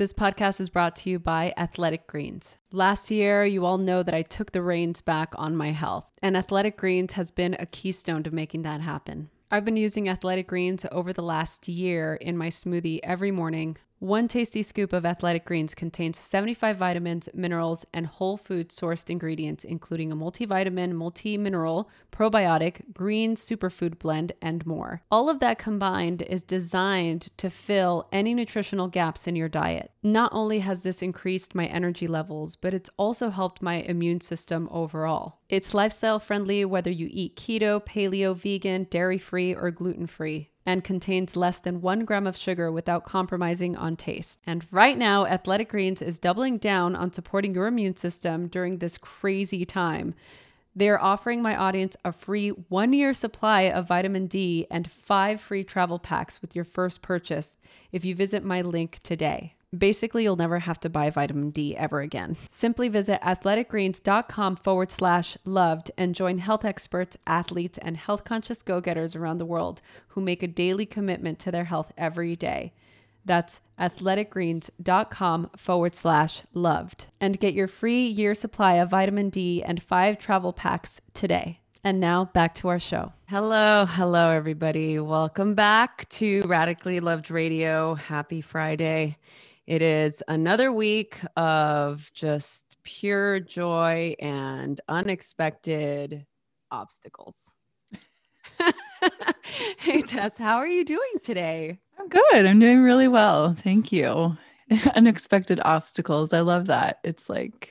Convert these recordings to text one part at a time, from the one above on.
This podcast is brought to you by Athletic Greens. Last year, you all know that I took the reins back on my health, and Athletic Greens has been a keystone to making that happen. I've been using Athletic Greens over the last year in my smoothie every morning one tasty scoop of athletic greens contains 75 vitamins, minerals, and whole food sourced ingredients, including a multivitamin, multi mineral, probiotic, green superfood blend, and more. All of that combined is designed to fill any nutritional gaps in your diet. Not only has this increased my energy levels, but it's also helped my immune system overall. It's lifestyle friendly whether you eat keto, paleo, vegan, dairy free, or gluten free and contains less than one gram of sugar without compromising on taste. And right now, Athletic Greens is doubling down on supporting your immune system during this crazy time. They are offering my audience a free one year supply of vitamin D and five free travel packs with your first purchase if you visit my link today. Basically, you'll never have to buy vitamin D ever again. Simply visit athleticgreens.com forward slash loved and join health experts, athletes, and health conscious go getters around the world who make a daily commitment to their health every day. That's athleticgreens.com forward slash loved and get your free year supply of vitamin D and five travel packs today. And now back to our show. Hello, hello, everybody. Welcome back to Radically Loved Radio. Happy Friday. It is another week of just pure joy and unexpected obstacles. hey, Tess, how are you doing today? I'm good. I'm doing really well. Thank you. unexpected obstacles. I love that. It's like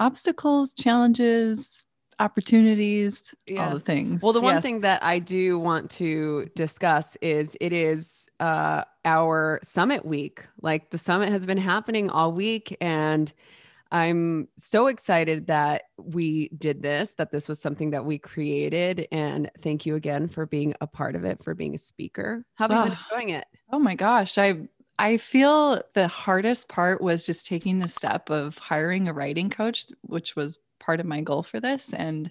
obstacles, challenges, opportunities, yes. all the things. Well, the one yes. thing that I do want to discuss is it is uh, our summit week. Like the summit has been happening all week, and I'm so excited that we did this, that this was something that we created. And thank you again for being a part of it, for being a speaker. How have you been enjoying it? Oh my gosh. I I feel the hardest part was just taking the step of hiring a writing coach, which was part of my goal for this. And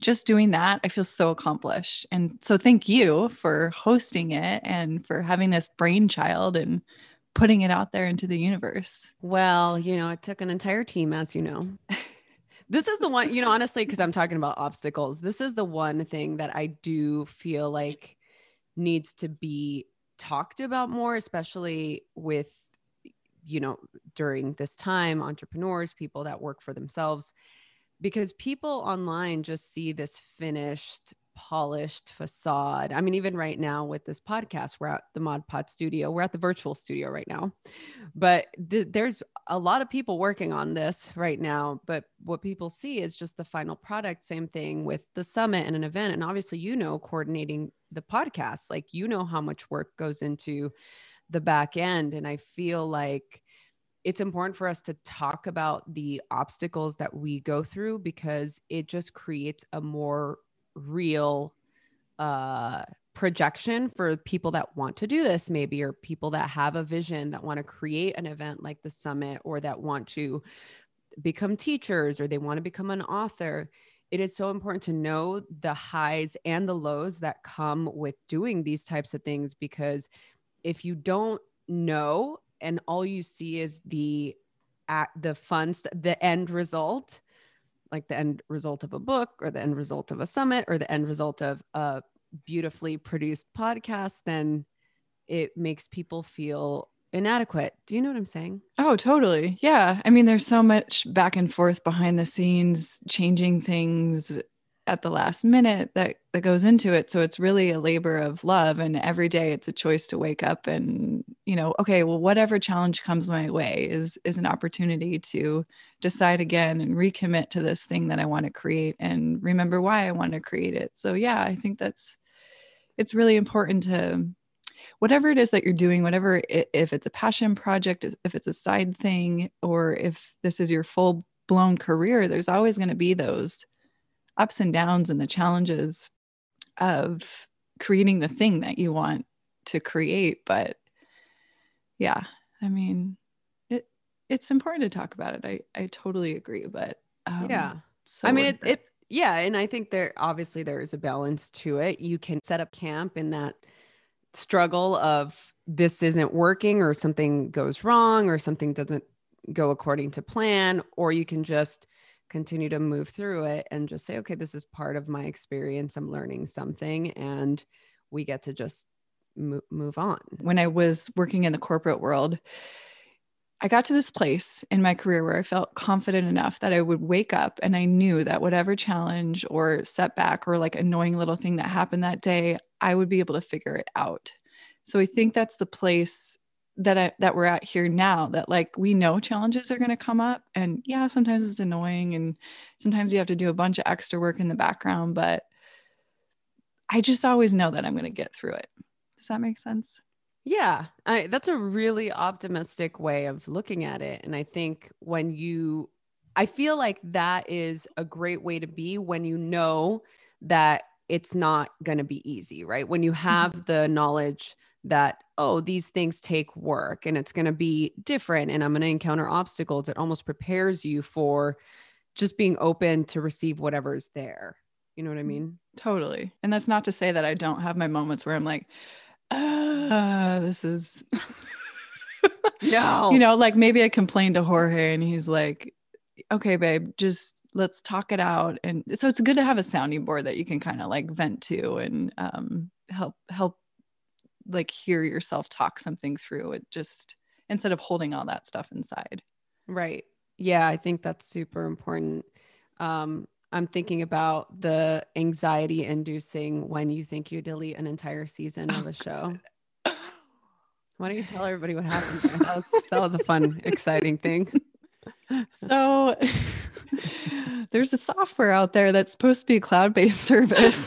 just doing that, I feel so accomplished. And so thank you for hosting it and for having this brainchild and putting it out there into the universe. Well, you know, it took an entire team, as you know. this is the one, you know, honestly, because I'm talking about obstacles, this is the one thing that I do feel like needs to be talked about more, especially with, you know, during this time, entrepreneurs, people that work for themselves because people online just see this finished polished facade. I mean, even right now with this podcast, we're at the Mod Pod studio. We're at the virtual studio right now, but th- there's a lot of people working on this right now. But what people see is just the final product. Same thing with the summit and an event. And obviously, you know, coordinating the podcast, like you know how much work goes into the back end. And I feel like it's important for us to talk about the obstacles that we go through because it just creates a more real uh, projection for people that want to do this, maybe, or people that have a vision that want to create an event like the summit or that want to become teachers or they want to become an author. It is so important to know the highs and the lows that come with doing these types of things because if you don't know and all you see is the at the fun the end result like the end result of a book or the end result of a summit or the end result of a beautifully produced podcast then it makes people feel inadequate. Do you know what I'm saying? Oh, totally. Yeah. I mean, there's so much back and forth behind the scenes, changing things, at the last minute that that goes into it. So it's really a labor of love and every day it's a choice to wake up and you know okay well whatever challenge comes my way is is an opportunity to decide again and recommit to this thing that I want to create and remember why I want to create it. So yeah I think that's it's really important to whatever it is that you're doing whatever if it's a passion project if it's a side thing or if this is your full blown career there's always going to be those ups and downs and the challenges of creating the thing that you want to create but yeah i mean it it's important to talk about it. I i totally agree but um, yeah. so i mean it, it. yeah and i think there obviously there is a balance to it. You can set up camp in that struggle of this isn't working or something goes wrong or something doesn't go according to plan or you can just continue to move through it and just say okay this is part of my experience i'm learning something and we get to just mo- move on when i was working in the corporate world I got to this place in my career where I felt confident enough that I would wake up and I knew that whatever challenge or setback or like annoying little thing that happened that day, I would be able to figure it out. So I think that's the place that I that we're at here now that like we know challenges are going to come up and yeah, sometimes it's annoying and sometimes you have to do a bunch of extra work in the background, but I just always know that I'm going to get through it. Does that make sense? Yeah, I, that's a really optimistic way of looking at it. And I think when you, I feel like that is a great way to be when you know that it's not going to be easy, right? When you mm-hmm. have mm-hmm. the knowledge that, oh, these things take work and it's going to be different and I'm going to encounter obstacles, it almost prepares you for just being open to receive whatever's there. You know what I mm, mean? Totally. And that's not to say that I don't have my moments where I'm like, uh, this is no. You know, like maybe I complained to Jorge and he's like, okay, babe, just let's talk it out. And so it's good to have a sounding board that you can kind of like vent to and um, help help like hear yourself talk something through it just instead of holding all that stuff inside. Right. Yeah, I think that's super important. Um, I'm thinking about the anxiety inducing when you think you delete an entire season of a show. Why don't you tell everybody what happened? That was that was a fun, exciting thing. So there's a software out there that's supposed to be a cloud-based service.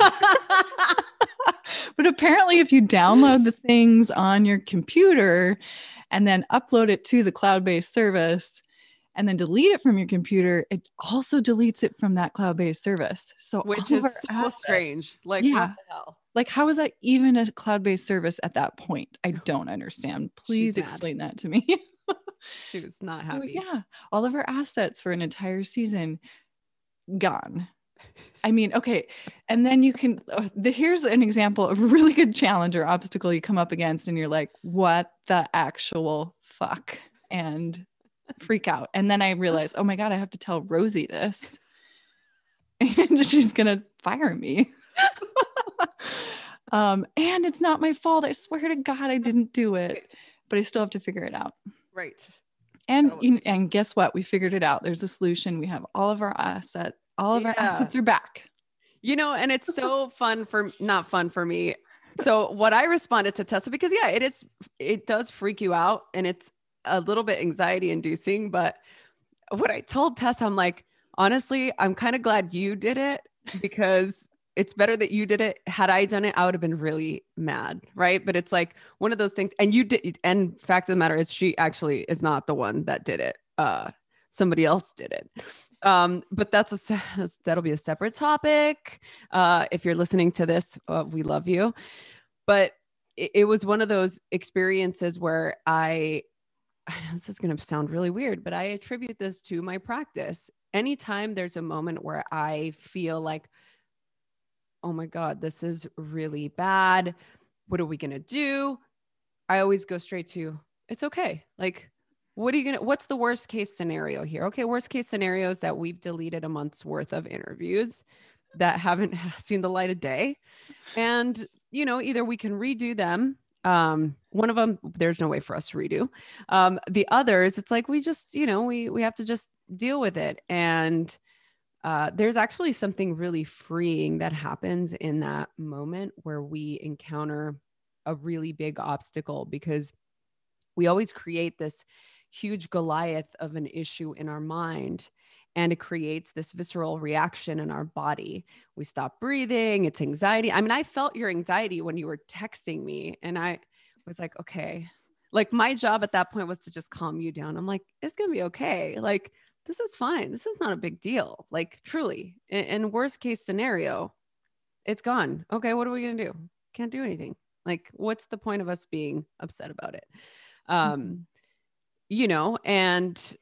but apparently if you download the things on your computer and then upload it to the cloud-based service, and then delete it from your computer, it also deletes it from that cloud-based service. So which is so assets, strange. Like yeah. what the hell? Like how is that even a cloud-based service at that point? I don't understand. Please explain that to me. she was not so, happy. Yeah. All of her assets for an entire season gone. I mean, okay. And then you can, uh, the, here's an example of a really good challenge or obstacle you come up against, and you're like, what the actual fuck? And freak out. And then I realized, oh my God, I have to tell Rosie this. And she's going to fire me. um, and it's not my fault. I swear to God, I didn't do it, but I still have to figure it out. Right. And was... and guess what? We figured it out. There's a solution. We have all of our assets. All of yeah. our assets are back. You know, and it's so fun for not fun for me. So what I responded to Tessa because yeah, it is it does freak you out and it's a little bit anxiety inducing. But what I told Tessa, I'm like, honestly, I'm kind of glad you did it because it's better that you did it. Had I done it, I would have been really mad. Right. But it's like one of those things. And you did. And fact of the matter is, she actually is not the one that did it. Uh, somebody else did it. Um, but that's a that'll be a separate topic. Uh, if you're listening to this, uh, we love you. But it, it was one of those experiences where I this is going to sound really weird, but I attribute this to my practice. Anytime there's a moment where I feel like, oh my God, this is really bad. What are we going to do? I always go straight to, it's okay. Like, what are you going to, what's the worst case scenario here? Okay, worst case scenario is that we've deleted a month's worth of interviews that haven't seen the light of day. And, you know, either we can redo them um one of them there's no way for us to redo um the others it's like we just you know we we have to just deal with it and uh, there's actually something really freeing that happens in that moment where we encounter a really big obstacle because we always create this huge Goliath of an issue in our mind and it creates this visceral reaction in our body. We stop breathing, it's anxiety. I mean, I felt your anxiety when you were texting me, and I was like, okay. Like, my job at that point was to just calm you down. I'm like, it's gonna be okay. Like, this is fine. This is not a big deal. Like, truly, in, in worst case scenario, it's gone. Okay, what are we gonna do? Can't do anything. Like, what's the point of us being upset about it? Um, mm-hmm. you know, and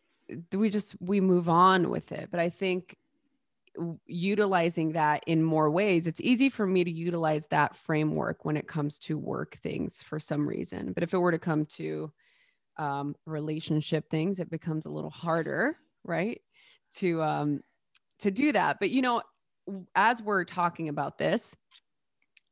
we just we move on with it but i think utilizing that in more ways it's easy for me to utilize that framework when it comes to work things for some reason but if it were to come to um, relationship things it becomes a little harder right? To um to do that. But you know as we're talking about this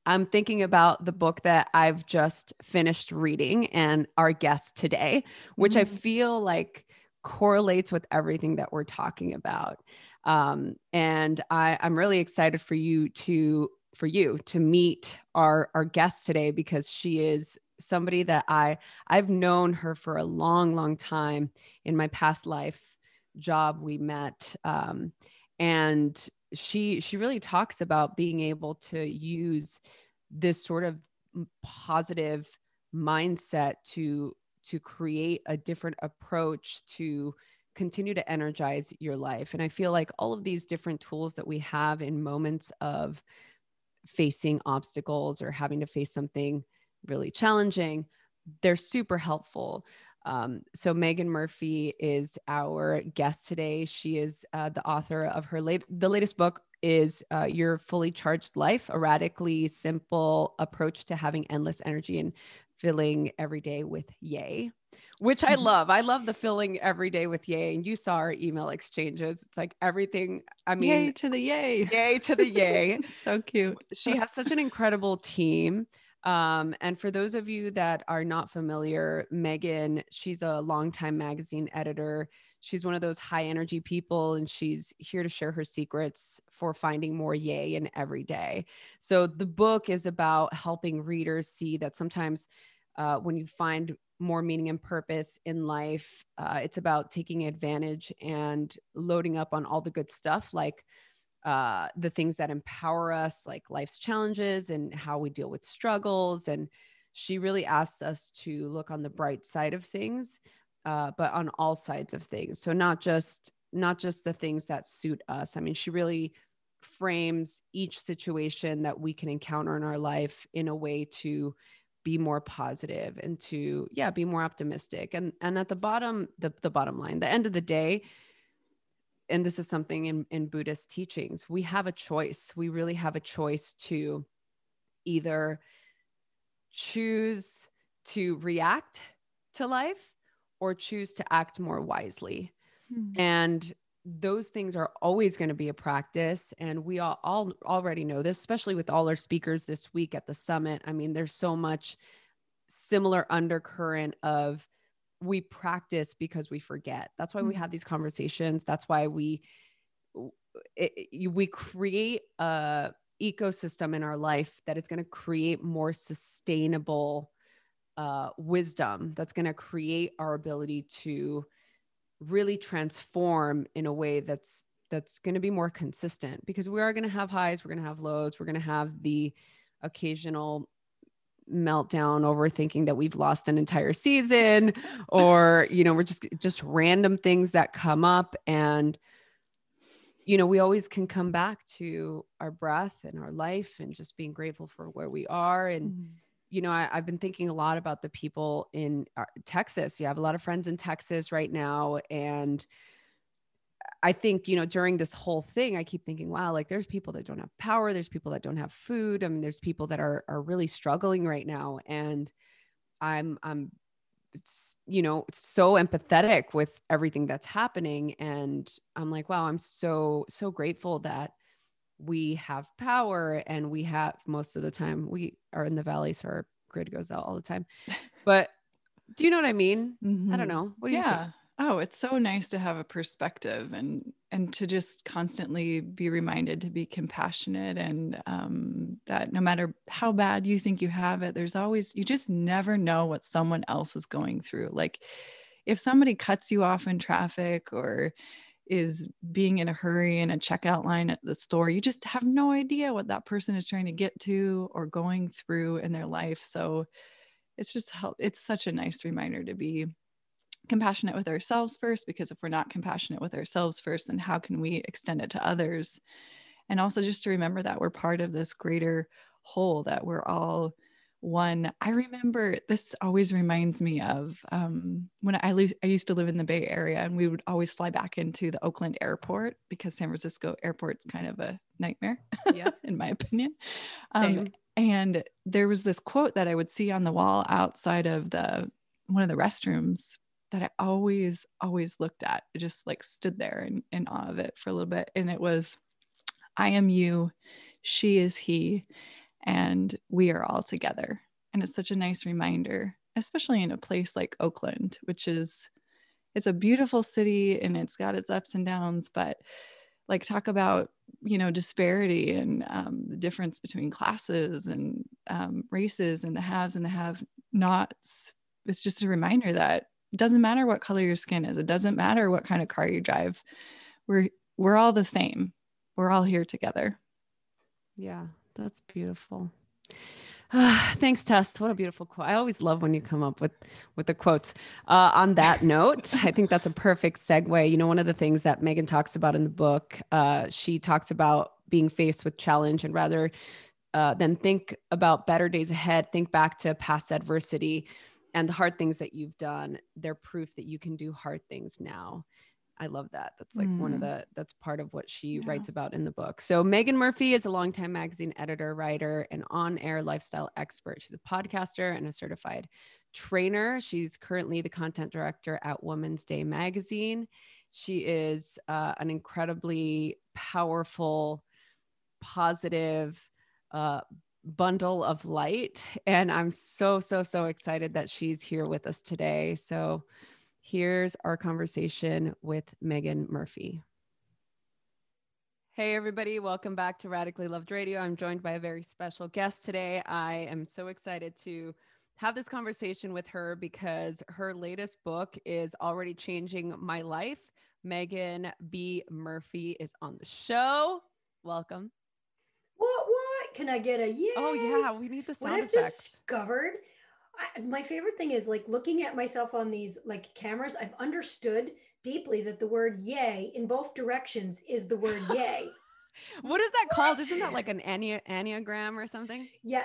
i'm thinking about the book that i've just finished reading and our guest today which mm-hmm. i feel like correlates with everything that we're talking about. Um, and I, I'm really excited for you to for you to meet our our guest today because she is somebody that I I've known her for a long, long time in my past life job. We met, um, and she she really talks about being able to use this sort of positive mindset to to create a different approach to continue to energize your life. And I feel like all of these different tools that we have in moments of facing obstacles or having to face something really challenging, they're super helpful. Um, so Meaghan Murphy is our guest today. She is uh, the author of her late the latest book is uh, Your Fully Charged Life, a radically simple approach to having endless energy and filling every day with yay which I mm-hmm. love. I love the filling every day with yay. And you saw our email exchanges. It's like everything. I mean, yay to the yay. Yay to the yay. so cute. She has such an incredible team. Um, and for those of you that are not familiar, Meaghan, she's a longtime magazine editor. She's one of those high energy people, and she's here to share her secrets for finding more yay in every day. So the book is about helping readers see that sometimes uh, when you find more meaning and purpose in life. Uh, it's about taking advantage and loading up on all the good stuff, like uh, the things that empower us, like life's challenges and how we deal with struggles. And she really asks us to look on the bright side of things, uh, but on all sides of things. So not just not just the things that suit us. I mean, she really frames each situation that we can encounter in our life in a way to be more positive and to yeah be more optimistic and and at the bottom the, the bottom line the end of the day and this is something in, in buddhist teachings we have a choice. We really have a choice to either choose to react to life or choose to act more wisely. Mm-hmm. and those things are always going to be a practice and we all, all already know this especially with all our speakers this week at the summit. I mean there's so much similar undercurrent of we practice because we forget. That's why we mm-hmm. have these conversations. That's why we it, we create a ecosystem in our life that is going to create more sustainable uh, wisdom that's going to create our ability to really transform in a way that's that's going to be more consistent. Because we are going to have highs we're going to have lows we're going to have the occasional meltdown over thinking that we've lost an entire season or you know we're just just random things that come up and you know we always can come back to our breath and our life and just being grateful for where we are and mm-hmm you know, I, have been thinking a lot about the people in uh, Texas. You have a lot of friends in Texas right now. And I think, you know, during this whole thing, I keep thinking, wow, like there's people that don't have power. There's people that don't have food. I mean, there's people that are, are really struggling right now. And I'm, I'm, you know, so empathetic with everything that's happening. And I'm like, wow, I'm so, so grateful that we have power and we have most of the time we are in the valley so our grid goes out all the time but do you know what i mean mm-hmm. i don't mm-hmm. know what do yeah. you think oh it's so nice to have a perspective and and to just constantly be reminded to be compassionate and um, that no matter how bad you think you have it there's always you just never know what someone else is going through like if somebody cuts you off in traffic or is being in a hurry in a checkout line at the store. You just have no idea what that person is trying to get to or going through in their life. So it's just help. It's such a nice reminder to be compassionate with ourselves first, because if we're not compassionate with ourselves first, then how can we extend it to others? And also just to remember that we're part of this greater whole, that we're all one. I remember this always reminds me of um, when I, li- I used to live in the bay area and we would always fly back into the oakland airport because san francisco airport's kind of a nightmare yeah. in my opinion. Um, and there was this quote that i would see on the wall outside of the one of the restrooms that i always always looked at it just like stood there in, in awe of it for a little bit and it was i am you she is he and we are all together. And it's such a nice reminder, especially in a place like Oakland, which is it's a beautiful city and it's got its ups and downs, but like talk about you know disparity and um, the difference between classes and um, races and the haves and the have nots it's just a reminder that doesn't matter what color your skin is it doesn't matter what kind of car you drive we're we're all the same we're all here together yeah that's beautiful. Uh, thanks, Tess. What a beautiful quote. I always love when you come up with with the quotes. Uh, on that note, I think that's a perfect segue. You know, one of the things that Meaghan talks about in the book, uh, she talks about being faced with challenge and rather uh, than think about better days ahead, think back to past adversity and the hard things that you've done. They're proof that you can do hard things now. I love that. That's like mm. one of mm. the that's part of what she yeah. writes about in the book. So Meaghan Murphy is a longtime magazine editor, writer, and on-air lifestyle expert. She's a podcaster and a certified trainer. She's currently the content director at Woman's Day magazine. She is uh, an incredibly powerful, positive uh, bundle of light, and I'm so so so excited that she's here with us today. So Here's our conversation with Meaghan Murphy. Hey, everybody, welcome back to Radically Loved Radio. I'm joined by a very special guest today. I am so excited to have this conversation with her because her latest book is already changing my life. Meaghan B. Murphy is on the show. Welcome. What, what? Can I get a yeah? Oh, yeah, we need the sound what. I've discovered I, my favorite thing is like looking at myself on these like cameras. I've understood deeply that the word yay in both directions is the word yay. What is that called? Isn't that like an enneagram or something? Yeah,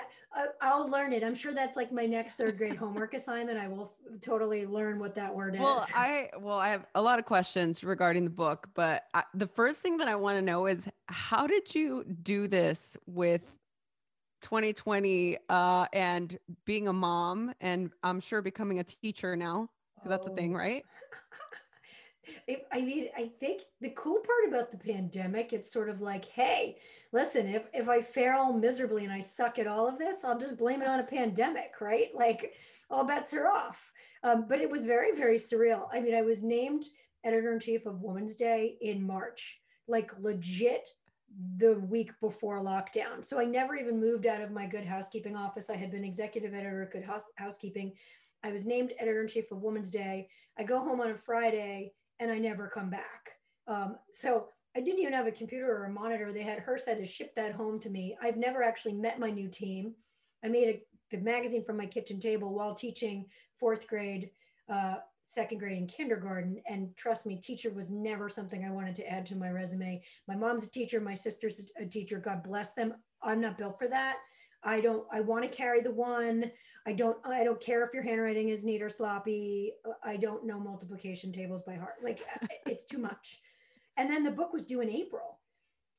I'll learn it. I'm sure that's like my next third grade homework assignment. I will totally learn what that word well, is. Well, I well, I have a lot of questions regarding the book, but I, the first thing that I want to know is how did you do this with 2020 uh, and being a mom and I'm sure becoming a teacher now because that's a thing, oh. I mean, I think the cool part about the pandemic, it's sort of like, hey, listen, if if I fail miserably and I suck at all of this, I'll just blame it on a pandemic, right? Like all bets are off. Um, but it was very, very surreal. I mean, I was named editor in chief of Woman's Day in March, like legit the week before lockdown. So I never even moved out of my Good Housekeeping office. I had been executive editor at Good House- Housekeeping. I was named editor in chief of Woman's Day. I go home on a Friday and I never come back. Um, so I didn't even have a computer or a monitor. They had Hearst to ship that home to me. I've never actually met my new team. I made a, the magazine from my kitchen table while teaching fourth grade uh, second grade and kindergarten. And trust me, teacher was never something I wanted to add to my resume. My mom's a teacher, my sister's a teacher. God bless them. I'm not built for that. I don't, I want to carry the one. I don't, I don't care if your handwriting is neat or sloppy. I don't know multiplication tables by heart. Like it's too much. And then the book was due in April.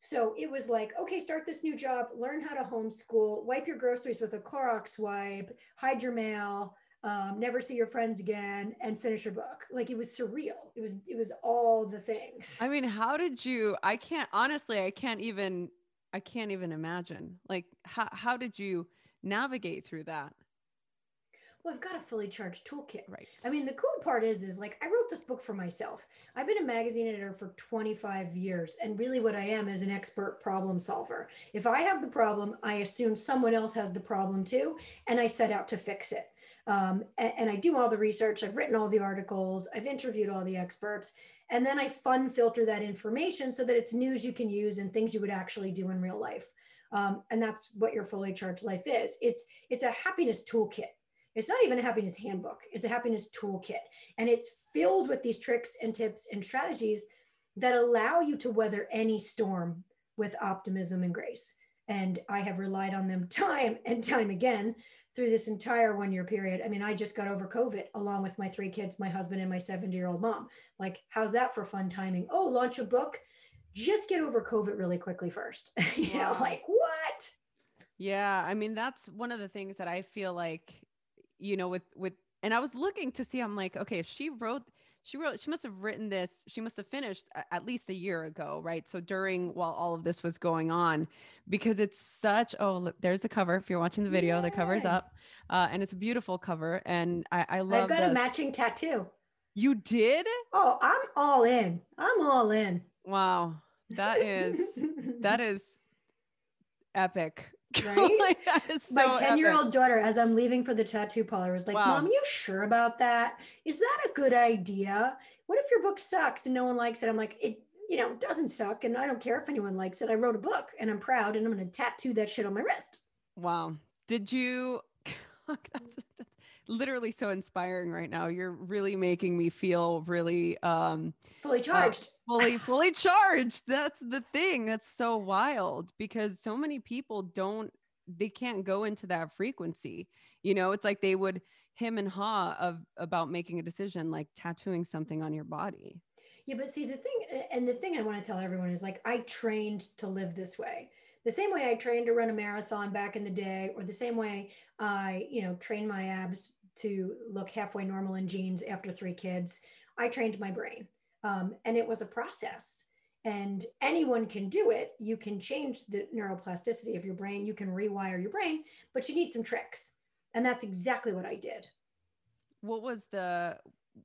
So it was like, okay, start this new job, learn how to homeschool, wipe your groceries with a Clorox wipe, hide your mail, um, never see your friends again and finish your book like it was surreal it was it was all the things i mean how did you i can't honestly i can't even i can't even imagine. Like how, how did you navigate through that? Well i've got a fully charged toolkit. Right. I mean the cool part is is like i wrote this book for myself. I've been a magazine editor for 25 years and really what i am is an expert problem solver. If i have the problem i assume someone else has the problem too and i set out to fix it um, and, and, I do all the research. I've written all the articles. I've interviewed all the experts. And then I fun filter that information so that it's news you can use and things you would actually do in real life. Um, and that's what your fully charged life is. It's it's a happiness toolkit. It's not even a happiness handbook. It's a happiness toolkit, and it's filled with these tricks and tips and strategies that allow you to weather any storm with optimism and grace. And I have relied on them time and time again through this entire one year period. I mean, I just got over COVID along with my three kids, my husband, and my 70 year old mom. Like, how's that for fun timing? Oh, launch a book. Just get over COVID really quickly first. you wow. know, like what? Yeah. I mean, that's one of the things that I feel like, you know, with, with, and I was looking to see, I'm like, okay, if she wrote, she wrote she must have written this she must have finished at least a year ago right? So during while all of this was going on because it's such oh look there's the cover if you're watching the video Yay. the cover's up uh, and it's a beautiful cover and i, I love i've got this. a matching tattoo. You did? Oh i'm all in. I'm all in. Wow. That is that is epic right? like, so My 10 year old daughter, as I'm leaving for the tattoo parlor, was like, wow. Mom, you sure about that? Is that a good idea? What if your book sucks and no one likes it? I'm like, it, you know, doesn't suck. And I don't care if anyone likes it. I wrote a book and I'm proud and I'm going to tattoo that shit on my wrist. Wow. Did you? literally so inspiring right now. You're really making me feel really um fully uh, charged. Uh, fully fully charged. That's the thing. That's so wild because so many people don't they can't go into that frequency. You know, it's like they would him and ha of about making a decision like tattooing something on your body. Yeah, but see the thing and the thing I want to tell everyone is like I trained to live this way the same way I trained to run a marathon back in the day, or the same way I, you know, trained my abs to look halfway normal in jeans after three kids, I trained my brain. Um, and it was a process. And anyone can do it. You can change the neuroplasticity of your brain, you can rewire your brain, but you need some tricks. And that's exactly what I did. What was the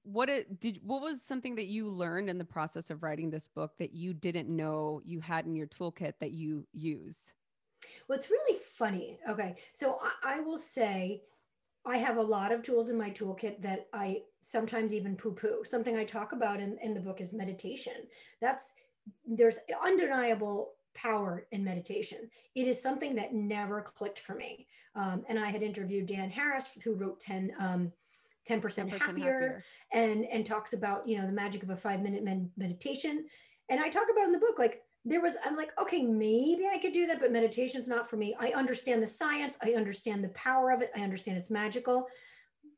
what it did what was something that you learned in the process of writing this book that you didn't know you had in your toolkit that you use well it's really funny okay so I, I will say i have a lot of tools in my toolkit that i sometimes even poo poo something i talk about in, in the book is meditation that's there's undeniable power in meditation. It is something that never clicked for me. Um, and I had interviewed Dan Harris, who wrote 10 um, 10%, 10% happier, happier, and and talks about you know the magic of a five minute med- meditation. And i talk about in the book like there was i was like okay maybe i could do that but meditation's not for me. I understand the science. I understand the power of it. I understand it's magical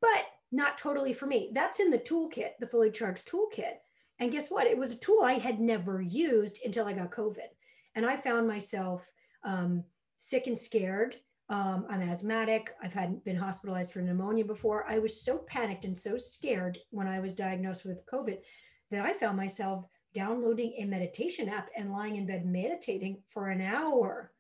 but not totally for me. That's in the toolkit the fully charged toolkit. And guess what? It was a tool i had never used until i got covid. And i found myself um, sick and scared um, I'm asthmatic. I've had been hospitalized for pneumonia before. I was so panicked and so scared when I was diagnosed with COVID that I found myself downloading a meditation app and lying in bed meditating for an hour.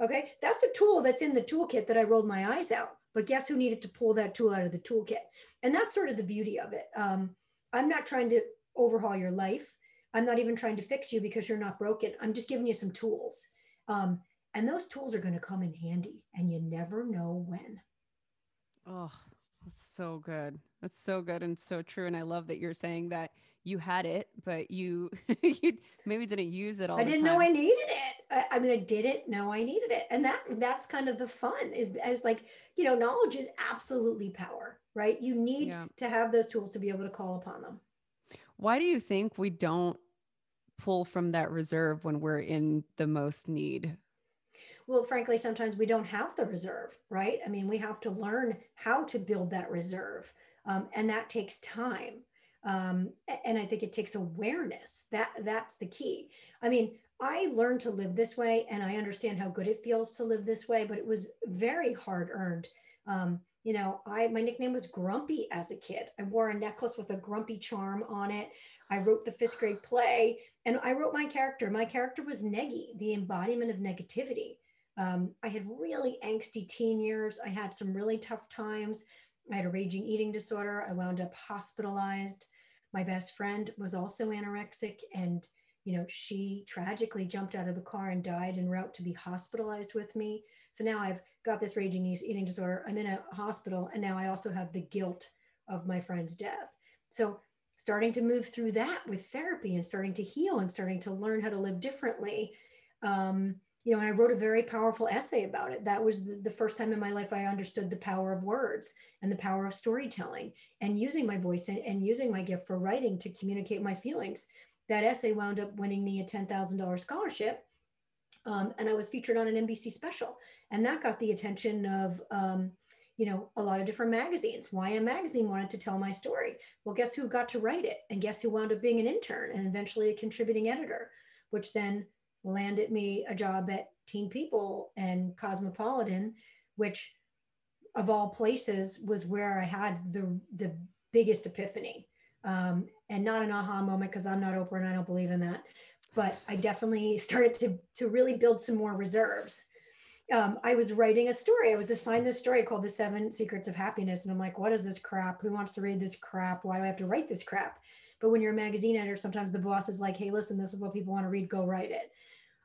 Okay, that's a tool that's in the toolkit that I rolled my eyes out. But guess who needed to pull that tool out of the toolkit? And that's sort of the beauty of it. Um, I'm not trying to overhaul your life. I'm not even trying to fix you because you're not broken. I'm just giving you some tools. Um, and those tools are going to come in handy and you never know when. Oh, that's so good. That's so good and so true. And I love that you're saying that you had it, but you you maybe didn't use it all. I didn't know I needed it. I, I, mean, I didn't know I needed it, and that that's kind of the fun is as like you know, knowledge is absolutely power, right? You need yeah. to have those tools to be able to call upon them. Why do you think we don't pull from that reserve when we're in the most need? Well, frankly, sometimes we don't have the reserve, right? I mean, we have to learn how to build that reserve, um, and that takes time. Um, and I think it takes awareness. That that's the key. I mean, I learned to live this way, and I understand how good it feels to live this way, but it was very hard earned. Um, you know, I my nickname was Grumpy as a kid. I wore a necklace with a grumpy charm on it. I wrote the fifth grade play, and I wrote my character. My character was Neggy, the embodiment of negativity. Um, I had really angsty teen years. I had some really tough times. I had a raging eating disorder. I wound up hospitalized. My best friend was also anorexic, and you know, she tragically jumped out of the car and died en route to be hospitalized with me. So now I've got this raging eating disorder. I'm in a hospital, and now I also have the guilt of my friend's death. So starting to move through that with therapy and starting to heal and starting to learn how to live differently. Um, you know, and I wrote a very powerful essay about it. That was the, the, first time in my life I understood the power of words and the power of storytelling and using my voice and, and using my gift for writing to communicate my feelings. That essay wound up winning me a $10,000 scholarship. Um, and I was featured on an NBC special. And that got the attention of, um, you know, a lot of different magazines. YM Magazine wanted to tell my story. Well, guess who got to write it? And guess who wound up being an intern and eventually a contributing editor, which then landed me a job at Teen People and Cosmopolitan, which of all places was where I had the the biggest epiphany. Um, and not an aha moment because I'm not Oprah and I don't believe in that. But I definitely started to to really build some more reserves um, I was writing a story. I was assigned this story called The Seven Secrets of Happiness. And I'm like, what is this crap? Who wants to read this crap? Why do I have to write this crap? But when you're a magazine editor, sometimes the boss is like, hey, listen, this is what people want to read, go write it.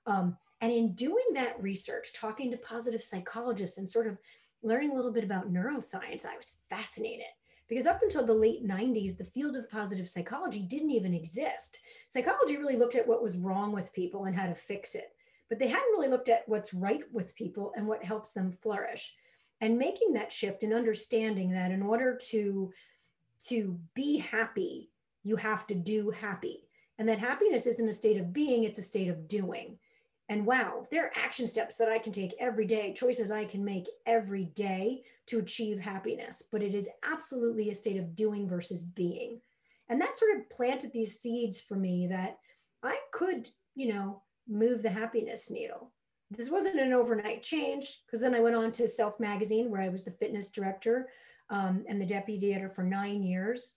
Um, and in doing that research, talking to positive psychologists and sort of learning a little bit about neuroscience, I was fascinated. Because up until the late 90s, the field of positive psychology didn't even exist. Psychology really looked at what was wrong with people and how to fix it. But they hadn't really looked at what's right with people and what helps them flourish. And making that shift and understanding that in order to to be happy you have to do happy. And that happiness isn't a state of being it's a state of doing and wow there are action steps that i can take every day choices i can make every day to achieve happiness but it is absolutely a state of doing versus being and that sort of planted these seeds for me that i could you know move the happiness needle. This wasn't an overnight change because then I went on to Self Magazine where I was the fitness director um, and the deputy editor for nine years.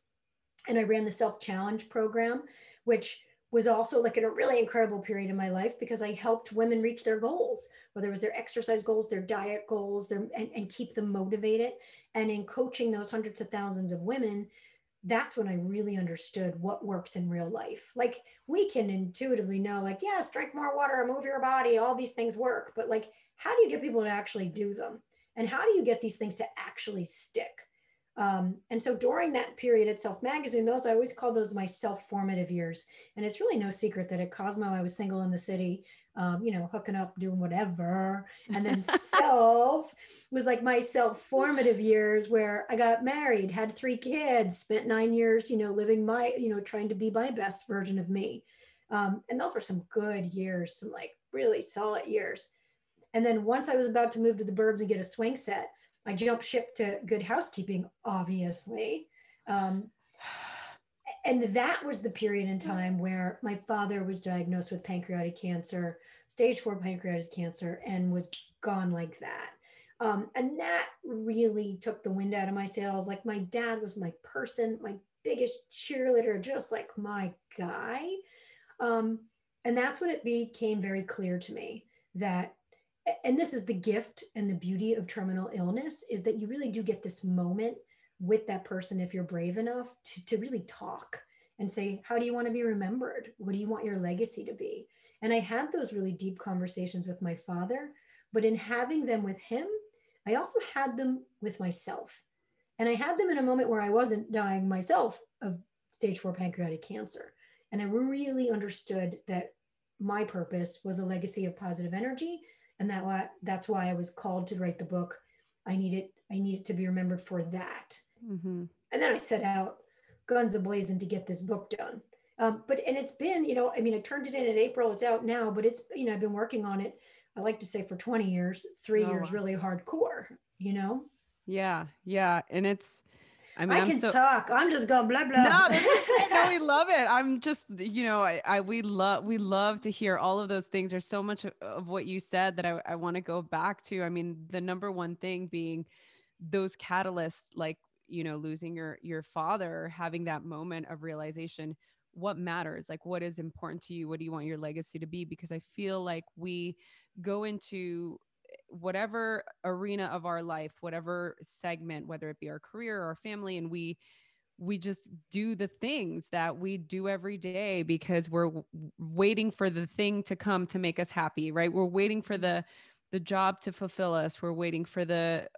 And I ran the Self Challenge program, which was also like in a really incredible period in my life because I helped women reach their goals, whether it was their exercise goals, their diet goals, their, and, and keep them motivated. And in coaching those hundreds of thousands of women, that's when I really understood what works in real life. Like we can intuitively know, like, yes, drink more water, move your body, all these things work. But like, how do you get people to actually do them? And how do you get these things to actually stick? Um, and so during that period at Self Magazine, those I always call those my self formative years. And it's really no secret that at Cosmo, I was single in the city um, you know, hooking up, doing whatever. And then self was like my self formative years where I got married, had three kids, spent nine years, you know, living my, you know, trying to be my best version of me. Um, and those were some good years, some like really solid years. And then once I was about to move to the burbs and get a swing set, I jumped ship to good housekeeping, obviously. Um, and that was the period in time where my father was diagnosed with pancreatic cancer, stage four pancreatic cancer, and was gone like that. Um, and that really took the wind out of my sails. Like my dad was my person, my biggest cheerleader, just like my guy. Um, and that's when it became very clear to me that, and this is the gift and the beauty of terminal illness, is that you really do get this moment with that person if you're brave enough to, to really talk and say, How do you want to be remembered? What do you want your legacy to be? And I had those really deep conversations with my father, but in having them with him, I also had them with myself. And I had them in a moment where I wasn't dying myself of stage four pancreatic cancer. And I really understood that my purpose was a legacy of positive energy. And that why, that's why I was called to write the book. I needed, I needed to be remembered for that. Mm-hmm. And then I set out guns ablazing to get this book done. Um, but and it's been, you know, I mean, I turned it in in April. It's out now, but it's, you know, I've been working on it. I like to say for 20 years, three oh, years wow. really hardcore. You know. Yeah, yeah, and it's. I mean, I can so, talk. I'm just going blah blah. No, no, we love it. I'm just, you know, I, I we love we love to hear all of those things. There's so much of, of what you said that I, I want to go back to. I mean, the number one thing being those catalysts like you know losing your your father having that moment of realization what matters like what is important to you what do you want your legacy to be because i feel like we go into whatever arena of our life whatever segment whether it be our career or our family and we we just do the things that we do every day because we're w- waiting for the thing to come to make us happy right? We're waiting for the the job to fulfill us. We're waiting for the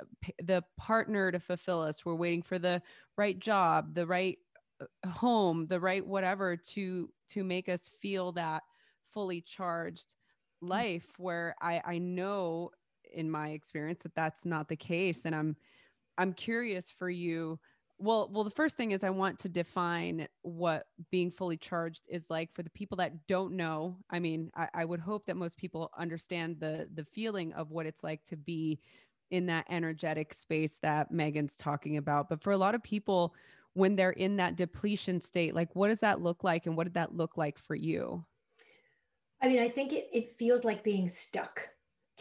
the partner to fulfill us. We're waiting for the right job the right uh, home the right whatever to to make us feel that fully charged mm. life where i i know in my experience that that's not the case and i'm i'm curious for you well well the first thing is i want to define what being fully charged is like for the people that don't know i mean I, I, would hope that most people understand the the feeling of what it's like to be in that energetic space that Meaghan's talking about. But for a lot of people, when they're in that depletion state, like what does that look like? And what did that look like for you? I mean, I think it, it feels like being stuck,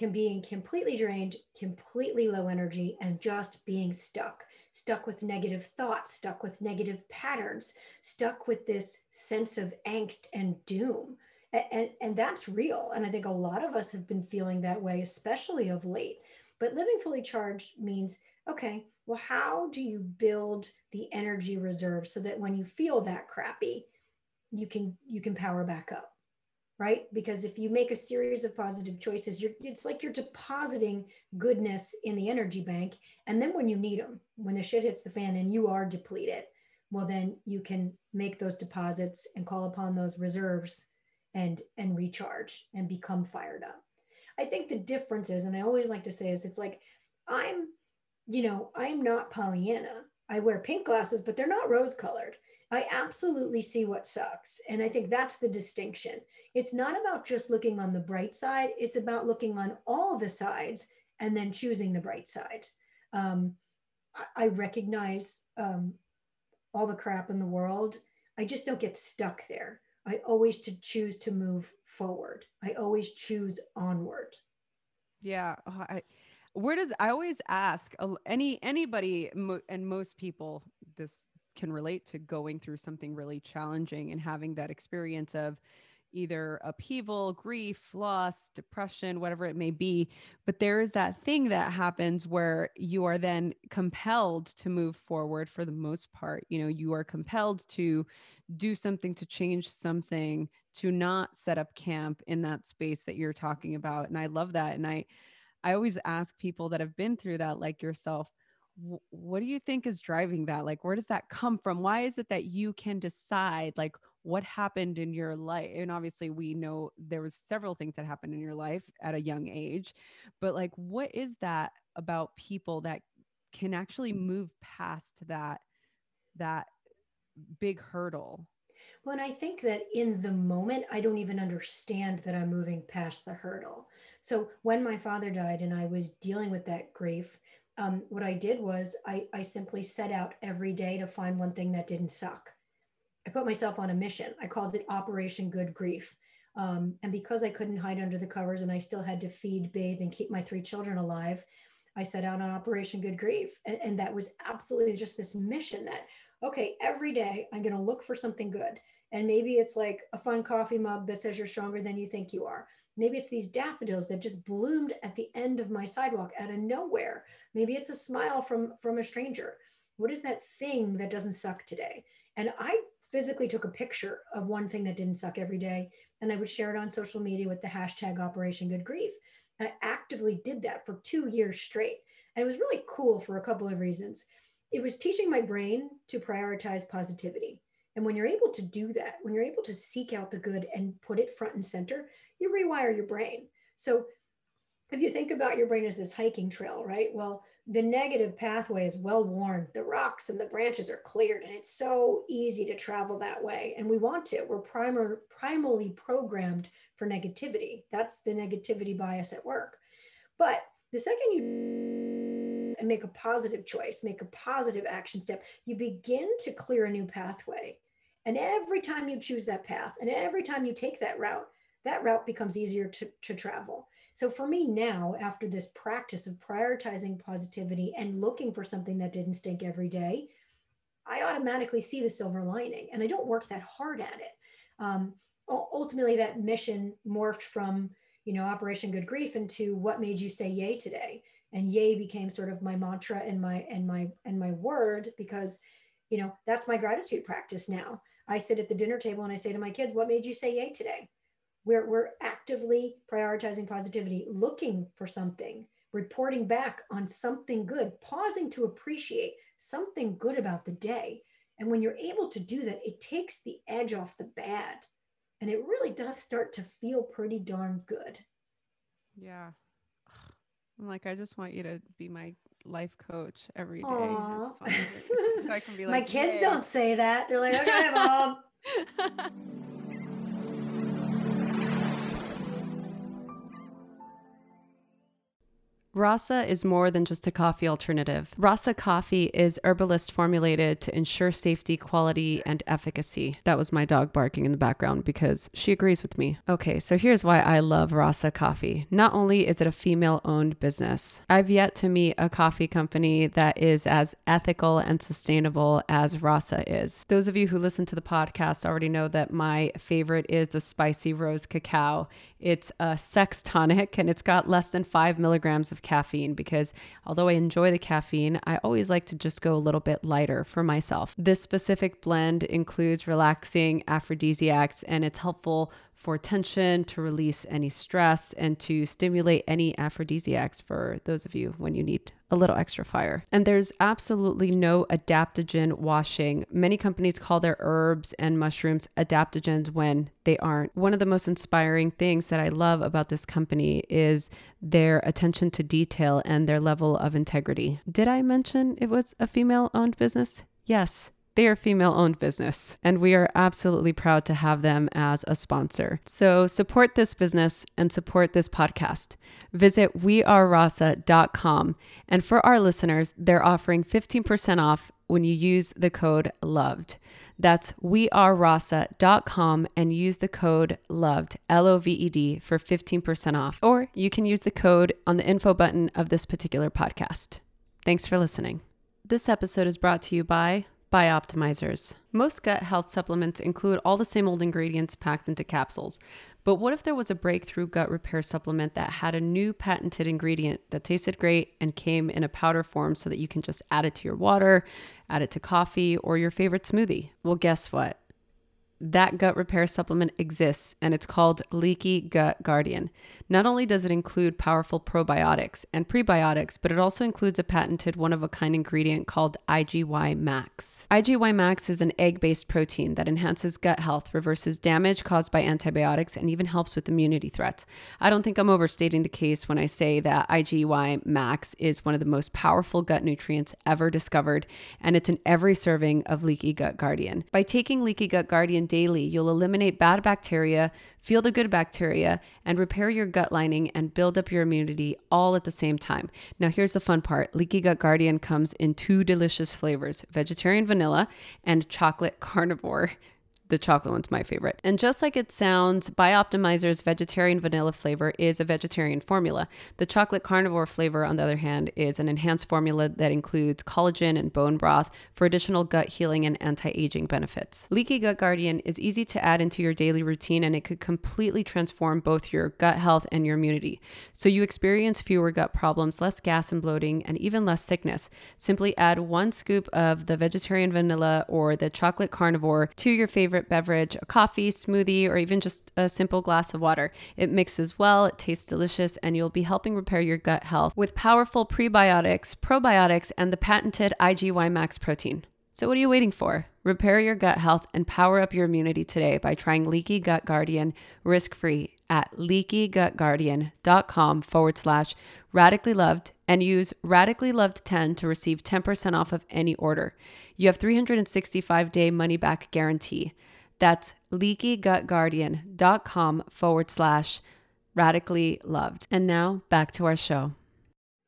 can being completely drained, completely low energy, and just being stuck, stuck with negative thoughts, stuck with negative patterns, stuck with this sense of angst and doom. And, and, and that's real. And I think a lot of us have been feeling that way, especially of late. But living fully charged means okay, well, how do you build the energy reserve so that when you feel that crappy, you can you can power back up right? Because if you make a series of positive choices you're it's like you're depositing goodness in the energy bank and then when you need them when the shit hits the fan and you are depleted well then you can make those deposits and call upon those reserves and and recharge and become fired up. I think the difference is and i always like to say is it's like i'm you know i'm not pollyanna. I wear pink glasses but they're not rose colored I absolutely see what sucks. And I think that's the distinction. It's not about just looking on the bright side, it's about looking on all the sides and then choosing the bright side. Um, I, recognize um, all the crap in the world. I just don't get stuck there. I always to choose to move forward. I always choose onward. Yeah, uh, I, where does I always ask any anybody and most people this can relate to going through something really challenging and having that experience of either upheaval, grief, loss, depression, whatever it may be. But there is that thing that happens where you are then compelled to move forward for the most part. You know, you are compelled to do something to change something, to not set up camp in that space that you're talking about. And I love that. And I, I always ask people that have been through that, like yourself, what do you think is driving that? Like where does that come from? Why is it that you can decide like what happened in your life? And obviously we know there was several things that happened in your life at a young age but like what is that about people that can actually move past that that big hurdle? Well, and I think that in the moment, I don't even understand that I'm moving past the hurdle. So when my father died and I was dealing with that grief, um, what I did was I, I simply set out every day to find one thing that didn't suck. I put myself on a mission. I called it Operation Good Grief. Um, and because I couldn't hide under the covers and I still had to feed, bathe, and keep my three children alive, I set out on Operation Good Grief. And, and that was absolutely just this mission that, okay, every day I'm going to look for something good. And maybe it's like a fun coffee mug that says you're stronger than you think you are. Maybe it's these daffodils that just bloomed at the end of my sidewalk out of nowhere. Maybe it's a smile from from a stranger. What is that thing that doesn't suck today? And I physically took a picture of one thing that didn't suck every day and I would share it on social media with the hashtag Operation Good Grief. And I actively did that for two years straight. And it was really cool for a couple of reasons. It was teaching my brain to prioritize positivity. And when you're able to do that, when you're able to seek out the good and put it front and center, you rewire your brain. So if you think about your brain as this hiking trail, right? Well, the negative pathway is well worn. The rocks and the branches are cleared, and it's so easy to travel that way. And we want to. We're primer, primally programmed for negativity. That's the negativity bias at work. But the second you make a positive choice, make a positive action step, you begin to clear a new pathway. And every time you choose that path, and every time you take that route, that route becomes easier to, to travel. So for me now, after this practice of prioritizing positivity and looking for something that didn't stink every day, I automatically see the silver lining and I don't work that hard at it. Um, ultimately, that mission morphed from, you know, Operation Good Grief into what made you say yay today. And yay became sort of my mantra and my and my and my word because, you know, that's my gratitude practice now. I sit at the dinner table and I say to my kids, what made you say yay today? We're, we're actively prioritizing positivity, looking for something, reporting back on something good, pausing to appreciate something good about the day. And when you're able to do that, it takes the edge off the bad. And it really does start to feel pretty darn good. Yeah. I'm like, I just want you to be my life coach every day. I so I can be like, my kids don't say that. They're like, okay, mom. Rasa is more than just a coffee alternative. Rasa coffee is herbalist formulated to ensure safety, quality, and efficacy. That was my dog barking in the background because she agrees with me. Okay, so here's why I love Rasa coffee. Not only is it a female owned business, I've yet to meet a coffee company that is as ethical and sustainable as Rasa is. Those of you who listen to the podcast already know that my favorite is the spicy rose cacao. It's a sex tonic and it's got less than five milligrams of caffeine because although I enjoy the caffeine, I always like to just go a little bit lighter for myself. This specific blend includes relaxing aphrodisiacs and it's helpful for tension, to release any stress, and to stimulate any aphrodisiacs for those of you when you need a little extra fire. And there's absolutely no adaptogen washing. Many companies call their herbs and mushrooms adaptogens when they aren't. One of the most inspiring things that I love about this company is their attention to detail and their level of integrity. Did I mention it was a female owned business? Yes. They are female owned business, and we are absolutely proud to have them as a sponsor. So support this business and support this podcast. Visit wearerasa.com. And for our listeners, they're offering 15% off when you use the code LOVED. That's wearerasa.com and use the code LOVED, L O V E D, for 15% off. Or you can use the code on the info button of this particular podcast. Thanks for listening. This episode is brought to you by Bioptimizers. Most gut health supplements include all the same old ingredients packed into capsules. But what if there was a breakthrough gut repair supplement that had a new patented ingredient that tasted great and came in a powder form so that you can just add it to your water, add it to coffee, or your favorite smoothie? Well, guess what? That gut repair supplement exists and it's called Leaky Gut Guardian. Not only does it include powerful probiotics and prebiotics, but it also includes a patented one of a kind ingredient called IGY Max. IGY Max is an egg based protein that enhances gut health, reverses damage caused by antibiotics, and even helps with immunity threats. I don't think I'm overstating the case when I say that IGY Max is one of the most powerful gut nutrients ever discovered, and it's in every serving of Leaky Gut Guardian. By taking Leaky Gut Guardian daily, you'll eliminate bad bacteria, feel the good bacteria, and repair your gut lining and build up your immunity all at the same time. Now, here's the fun part Leaky Gut Guardian comes in two delicious flavors vegetarian vanilla and chocolate carnivore. The chocolate one's my favorite. And just like it sounds, Bioptimizer's vegetarian vanilla flavor is a vegetarian formula. The chocolate carnivore flavor, on the other hand, is an enhanced formula that includes collagen and bone broth for additional gut healing and anti aging benefits. Leaky Gut Guardian is easy to add into your daily routine and it could completely transform both your gut health and your immunity. So you experience fewer gut problems, less gas and bloating, and even less sickness. Simply add one scoop of the vegetarian vanilla or the chocolate carnivore to your favorite favorite beverage, a coffee, smoothie, or even just a simple glass of water. It mixes well, it tastes delicious, and you'll be helping repair your gut health with powerful prebiotics, probiotics, and the patented IGY Max protein. So, what are you waiting for? Repair your gut health and power up your immunity today by trying Leaky Gut Guardian risk free at leakygutguardian.com forward slash radically loved and use radically loved 10 to receive 10% off of any order. You have 365 day money back guarantee. That's leakygutguardian.com forward slash radically loved. And now back to our show.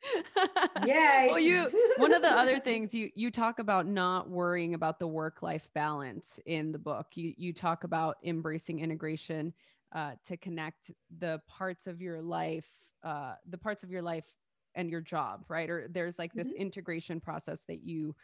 Yay. well, you one of the other things you you talk about not worrying about the work life balance in the book. You you talk about embracing integration uh, to connect the parts of your life, uh, the parts of your life and your job, right? Or there's like this mm-hmm. integration process that you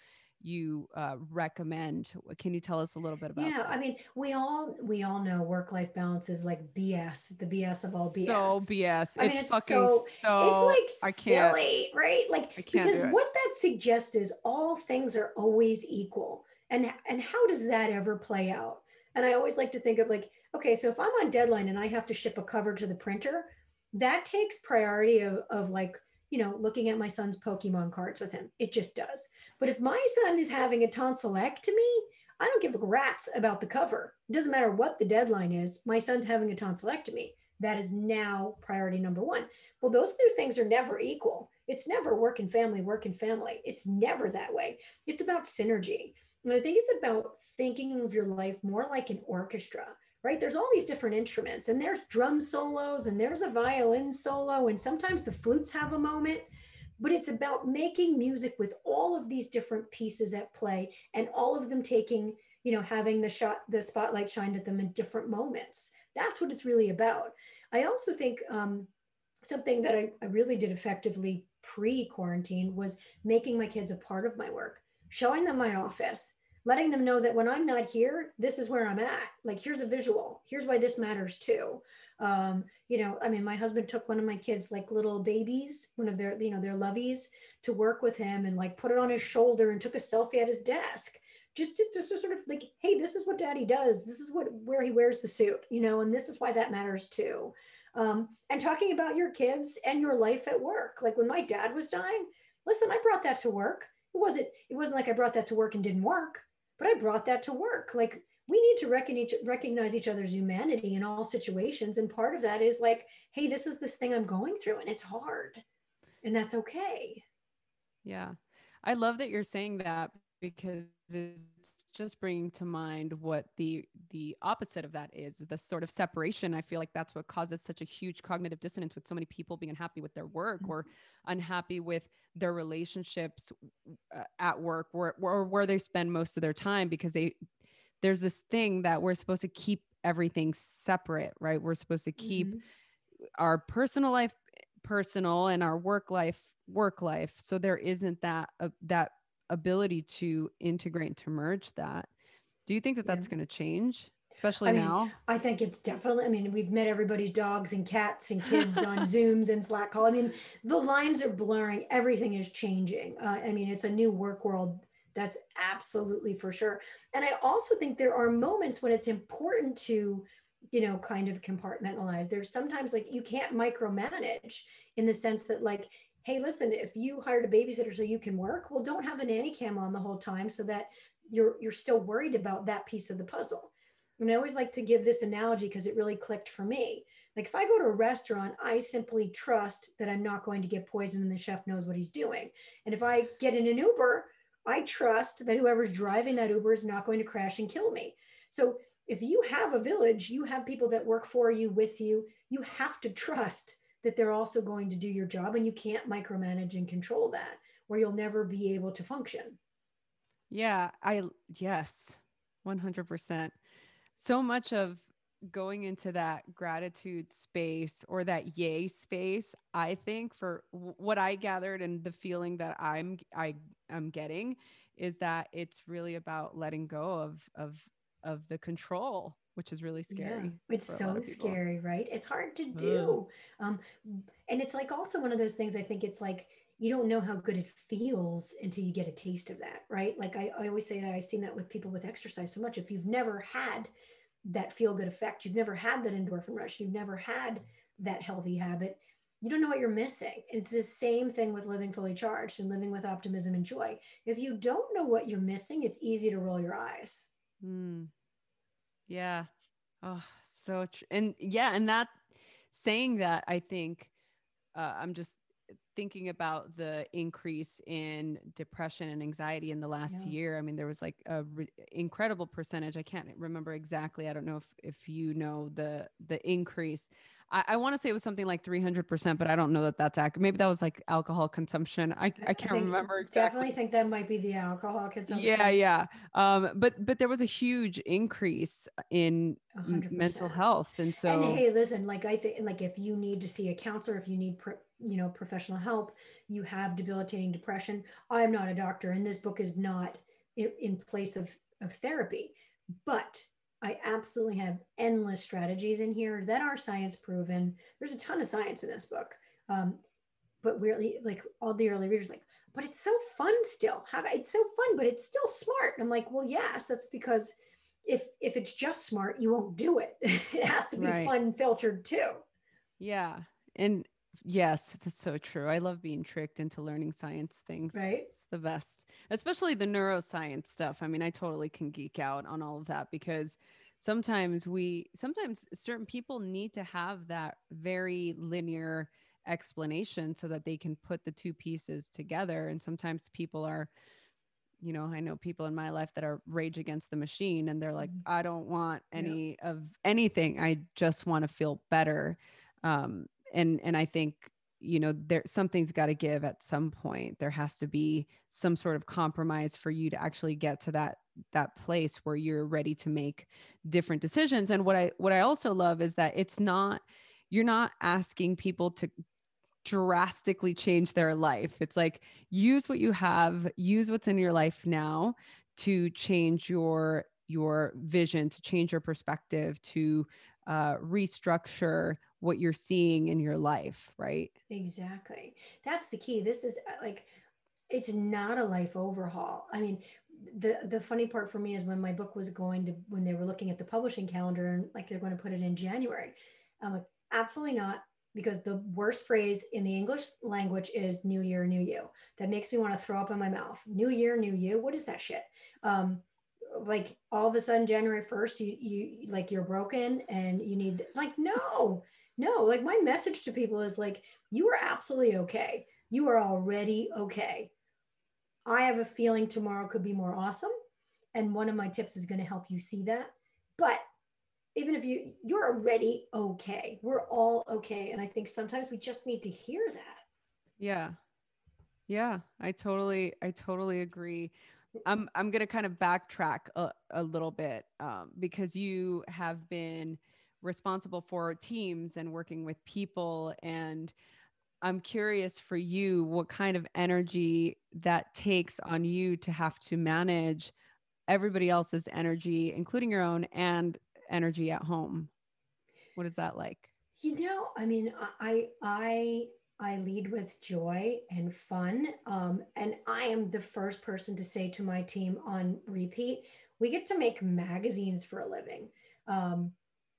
you uh, recommend. Can you tell us a little bit about? Yeah, that? I mean, we all we all know work life balance is like BS, the BS of all BS. So BS. I it's, mean, it's fucking so, so. It's like I can't, silly, right? Like because what that suggests is all things are always equal, and and how does that ever play out? And I always like to think of like, okay, so if I'm on deadline and I have to ship a cover to the printer, that takes priority of of like you know, looking at my son's Pokemon cards with him. It just does. But if my son is having a tonsillectomy, I don't give a rat's about the cover. It doesn't matter what the deadline is. My son's having a tonsillectomy. That is now priority number one. Well, those two things are never equal. It's never work and family, work and family. It's never that way. It's about synergy. And I think it's about thinking of your life more like an orchestra right? There's all these different instruments, and there's drum solos, and there's a violin solo, and sometimes the flutes have a moment. but it's about making music with all of these different pieces at play and all of them taking you know having the shot the spotlight shined at them in different moments that's what it's really about i also think um, something that I, I really did effectively pre-quarantine was making my kids a part of my work showing them my office letting them know that when i'm not here this is where i'm at. Like here's a visual. Here's why this matters too. Um, you know i mean my husband took one of my kids like little babies one of their you know their lovies to work with him and like put it on his shoulder and took a selfie at his desk just to just to sort of like hey this is what daddy does. This is what where he wears the suit you know and this is why that matters too. Um, and talking about your kids and your life at work like when my dad was dying listen i brought that to work. It wasn't it wasn't like i brought that to work and didn't work but i brought that to work. Like we need to recognize, recognize each other's humanity in all situations. And part of that is like hey this is this thing i'm going through and it's hard and that's okay. Yeah. I love that you're saying that because it's just bringing to mind what the the opposite of that is the sort of separation i feel like that's what causes such a huge cognitive dissonance with so many people being unhappy with their work or mm-hmm. unhappy with their relationships uh, at work or, or where they spend most of their time because they there's this thing that we're supposed to keep everything separate right we're supposed to keep mm-hmm. our personal life personal and our work life work life so there isn't that uh, that ability to integrate to merge that. Do you think that that's going to change especially I mean, now? I think it's definitely i mean we've met everybody's dogs and cats and kids on zooms and slack call. I mean the lines are blurring. Everything is changing. Uh, i mean it's a new work world that's absolutely for sure. And i also think there are moments when it's important to you know kind of compartmentalize. There's sometimes like you can't micromanage in the sense that like hey, listen, if you hired a babysitter so you can work, well, don't have a nanny cam on the whole time so that you're you're still worried about that piece of the puzzle. And I always like to give this analogy because it really clicked for me. Like if I go to a restaurant, I simply trust that I'm not going to get poisoned and the chef knows what he's doing. And if I get in an Uber, I trust that whoever's driving that Uber is not going to crash and kill me. So if you have a village, you have people that work for you, with you, you have to trust that they're also going to do your job and you can't micromanage and control that or you'll never be able to function. Yeah i yes 100% so much of going into that gratitude space or that yay space i think for what i gathered and the feeling that i'm i am getting is that it's really about letting go of of of the control which is really scary. Yeah, it's so scary, right? It's hard to do. Um, and it's like also one of those things I think it's like you don't know how good it feels until you get a taste of that, right? Like I, I always say that I've seen that with people with exercise so much. If you've never had that feel good effect, you've never had that endorphin rush, you've never had that healthy habit, you don't know what you're missing. It's the same thing with living fully charged and living with optimism and joy. If you don't know what you're missing, it's easy to roll your eyes. Mm. Yeah. Oh, so tr- and yeah, and that saying that I think uh, I'm just thinking about the increase in depression and anxiety in the last yeah. year. I mean, there was like a re- incredible percentage. I can't remember exactly. I don't know if if you know the the increase I, I want to say it was something like 300%, but I don't know that that's accurate. Maybe that was like alcohol consumption. I, I can't I remember exactly. Definitely think that might be the alcohol consumption. Yeah, yeah. Um, but but there was a huge increase in 100%. mental health, and so. And hey, listen, like I think, like if you need to see a counselor, if you need, you know, professional help, you have debilitating depression. I'm not a doctor, and this book is not in, in place of of therapy, but I absolutely have endless strategies in here that are science proven. There's a ton of science in this book. Um, but weirdly, like all the early readers, like, but it's so fun still. How it's so fun, but it's still smart. And I'm like, well, yes, that's because if if it's just smart, you won't do it. it has to be right. fun filtered too. Yeah. And yes, that's so true. I love being tricked into learning science things. Right. It's the best, especially the neuroscience stuff. I mean, I totally can geek out on all of that because sometimes we sometimes certain people need to have that very linear explanation so that they can put the two pieces together and sometimes people are you know i know people in my life that are rage against the machine and they're like mm-hmm. i don't want any yeah. of anything i just want to feel better um, and and i think you know there something's got to give at some point. There has to be some sort of compromise for you to actually get to that that place where you're ready to make different decisions. And what i what i also love is that it's not you're not asking people to drastically change their life. It's like use what you have use what's in your life now to change your your vision to change your perspective to uh, restructure what you're seeing in your life, right? Exactly. That's the key. This is uh, like, it's not a life overhaul. I mean, the the funny part for me is when my book was going to when they were looking at the publishing calendar and like they're going to put it in January. I'm like, absolutely not, because the worst phrase in the English language is "New Year, New You." That makes me want to throw up in my mouth. New Year, New You. What is that shit? Um, like all of a sudden January 1st, you you like you're broken and you need like no, no, like my message to people is like, you are absolutely okay. You are already okay. I have a feeling tomorrow could be more awesome. And one of my tips is going to help you see that. But even if you you're already okay. We're all okay. And I think sometimes we just need to hear that. Yeah. Yeah, I totally I totally agree. I'm I'm gonna kind of backtrack a, a little bit um, because you have been responsible for teams and working with people and i'm curious for you what kind of energy that takes on you to have to manage everybody else's energy including your own and energy at home. What is that like? You know i mean i i i lead with joy and fun um, and i am the first person to say to my team on repeat we get to make magazines for a living um,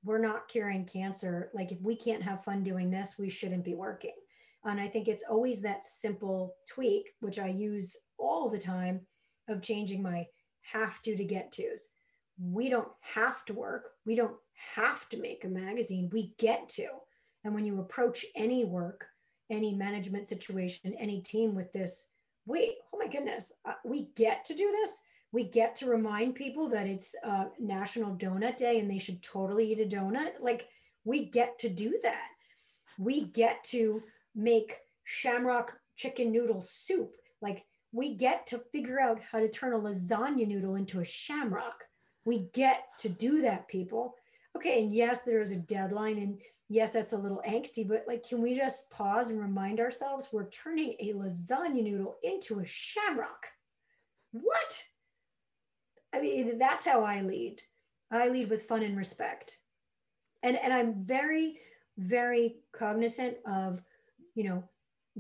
we're not curing cancer. Like if we can't have fun doing this, we shouldn't be working. And I think it's always that simple tweak, which I use all the time, of changing my have to to get tos. We don't have to work. We don't have to make a magazine. We get to. And when you approach any work, any management situation, any team with this, wait, oh my goodness, uh, we get to do this we get to remind people that it's uh, National Donut Day and they should totally eat a donut. Like we get to do that. We get to make shamrock chicken noodle soup. Like we get to figure out how to turn a lasagna noodle into a shamrock. We get to do that, people. Okay, and yes, there is a deadline, and yes, that's a little angsty, but like, can we just pause and remind ourselves we're turning a lasagna noodle into a shamrock? What? I mean, that's how I lead. I lead with fun and respect. And, and I'm very, very cognizant of, you know,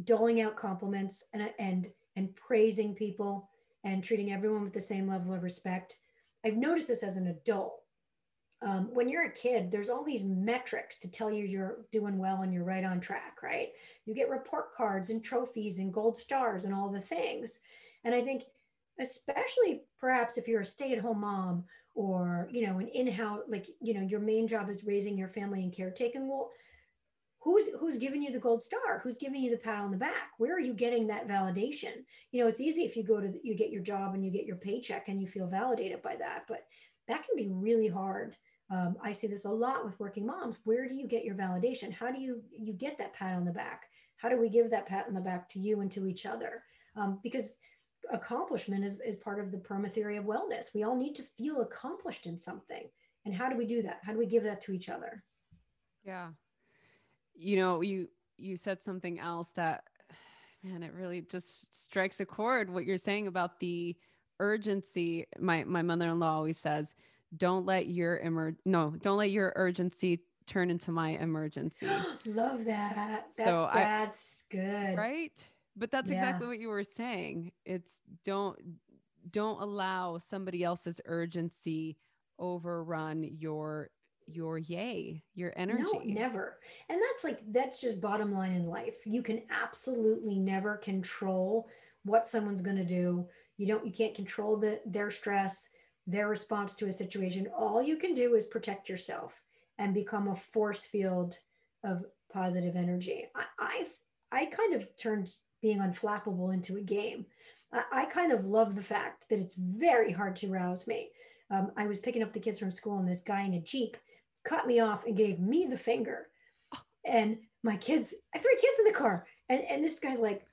doling out compliments and, and, and praising people and treating everyone with the same level of respect. I've noticed this as an adult. Um, when you're a kid, there's all these metrics to tell you you're doing well and you're right on track, right? You get report cards and trophies and gold stars and all the things. And I think especially perhaps if you're a stay-at-home mom or you know an in-house like you know your main job is raising your family and caretaking well who's who's giving you the gold star who's giving you the pat on the back where are you getting that validation you know it's easy if you go to the, you get your job and you get your paycheck and you feel validated by that but that can be really hard um, i see this a lot with working moms where do you get your validation how do you you get that pat on the back how do we give that pat on the back to you and to each other um, because accomplishment is, is part of the PERMA theory of wellness. We all need to feel accomplished in something. And how do we do that? How do we give that to each other? Yeah. You know, you you said something else that man, it really just strikes a chord what you're saying about the urgency. My my mother-in-law always says, don't let your emer no, don't let your urgency turn into my emergency. Love that. That's so that's I, good. Right? but that's yeah. exactly what you were saying it's don't don't allow somebody else's urgency overrun your your yay your energy no never and that's like that's just bottom line in life you can absolutely never control what someone's going to do you don't you can't control the their stress their response to a situation all you can do is protect yourself and become a force field of positive energy i i, I kind of turned being unflappable into a game. I, I kind of love the fact that it's very hard to rouse me. Um, I was picking up the kids from school, and this guy in a Jeep cut me off and gave me the finger. And my kids, I have three kids in the car. And, and this guy's like,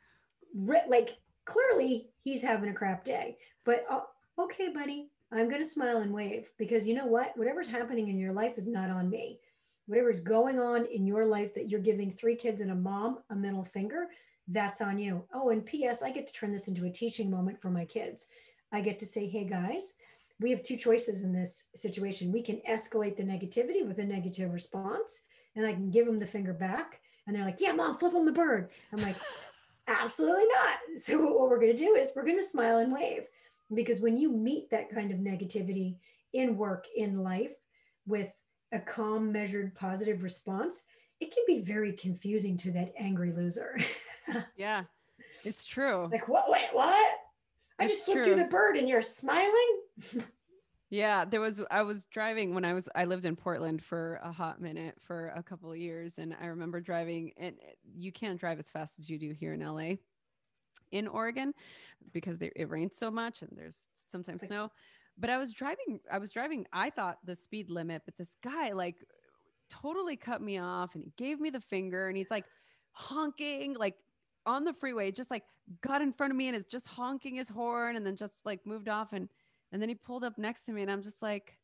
like clearly he's having a crap day, but uh, okay, buddy, I'm going to smile and wave because you know what? Whatever's happening in your life is not on me. Whatever's going on in your life that you're giving three kids and a mom a middle finger, that's on you. Oh, and P.S., I get to turn this into a teaching moment for my kids. I get to say, hey guys, we have two choices in this situation. We can escalate the negativity with a negative response, and I can give them the finger back. And they're like, yeah, mom, flip them the bird. I'm like, absolutely not. So, what we're going to do is we're going to smile and wave because when you meet that kind of negativity in work, in life, with a calm, measured, positive response, it can be very confusing to that angry loser. yeah, it's true. Like, what? Wait, what? I it's just flipped you the bird and you're smiling? yeah, there was, I was driving when I was, I lived in Portland for a hot minute for a couple of years. And I remember driving, and you can't drive as fast as you do here in LA in Oregon because they, it rains so much and there's sometimes snow. But I was driving, I was driving, I thought the speed limit, but this guy like totally cut me off and he gave me the finger and he's like honking like on the freeway, just like got in front of me and is just honking his horn and then just like moved off and and then he pulled up next to me and I'm just like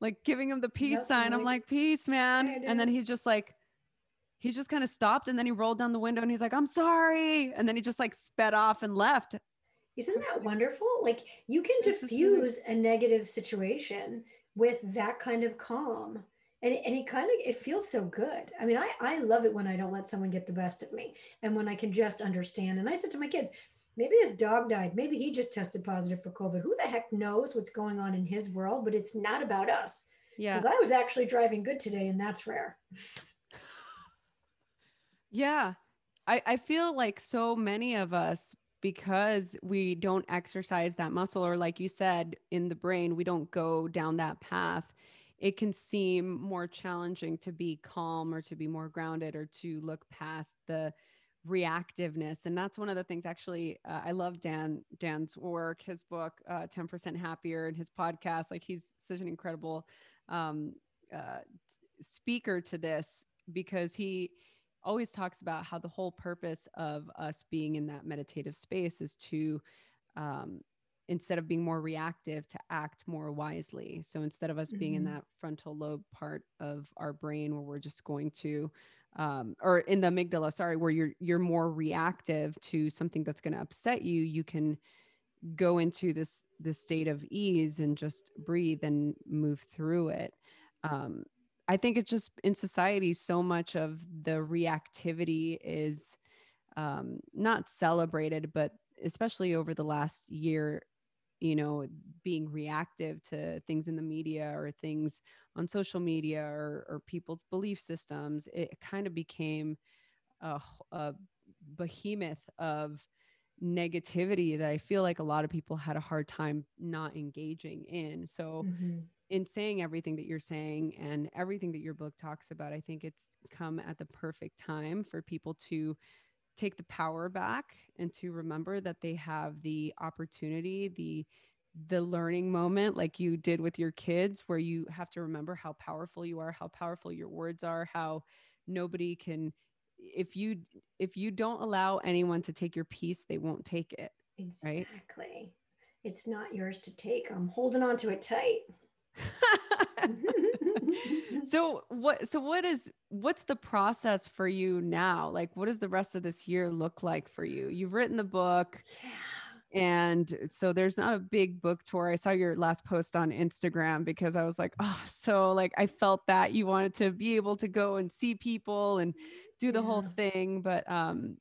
like giving him the peace That's sign. I'm like, peace, man. And then he's just like, he just kind of stopped and then he rolled down the window and he's like, I'm sorry. And then he just like sped off and left. Isn't that wonderful? Like you can diffuse a negative situation with that kind of calm. And, and it kind of it feels so good. I mean, I, I love it when I don't let someone get the best of me and when I can just understand. And I said to my kids, maybe his dog died. Maybe he just tested positive for COVID. Who the heck knows what's going on in his world? But it's not about us. Yeah. Because I was actually driving good today, and that's rare. Yeah. I, I feel like so many of us, because we don't exercise that muscle, or like you said, in the brain, we don't go down that path, it can seem more challenging to be calm or to be more grounded or to look past the reactiveness and that's one of the things actually uh, i love dan dan's work his book uh, 10% happier and his podcast like he's such an incredible um, uh, speaker to this because he always talks about how the whole purpose of us being in that meditative space is to um, instead of being more reactive to act more wisely so instead of us mm-hmm. being in mm-hmm. that frontal lobe part of our brain where we're just going to um, or in the amygdala sorry where you're you're more reactive to something that's going to upset you you can go into this this state of ease and just breathe and move through it um, I think it's just in society, so much of the reactivity is um, not celebrated, but especially over the last year, you know, being reactive to things in the media or things on social media or, or people's belief systems, it kind of became a, a behemoth of negativity that I feel like a lot of people had a hard time not engaging in. So, mm-hmm in saying everything that you're saying and everything that your book talks about, I think it's come at the perfect time for people to take the power back and to remember that they have the opportunity, the the learning moment like you did with your kids where you have to remember how powerful you are, how powerful your words are, how nobody can if you if you don't allow anyone to take your peace, they won't take it. Exactly. Right? It's not yours to take. I'm holding on to it tight. so what so what is what's the process for you now? Like what does the rest of this year look like for you? You've written the book yeah. and so there's not a big book tour. I saw your last post on instagram because i was like oh so like i felt that you wanted to be able to go and see people and do the yeah. whole thing but um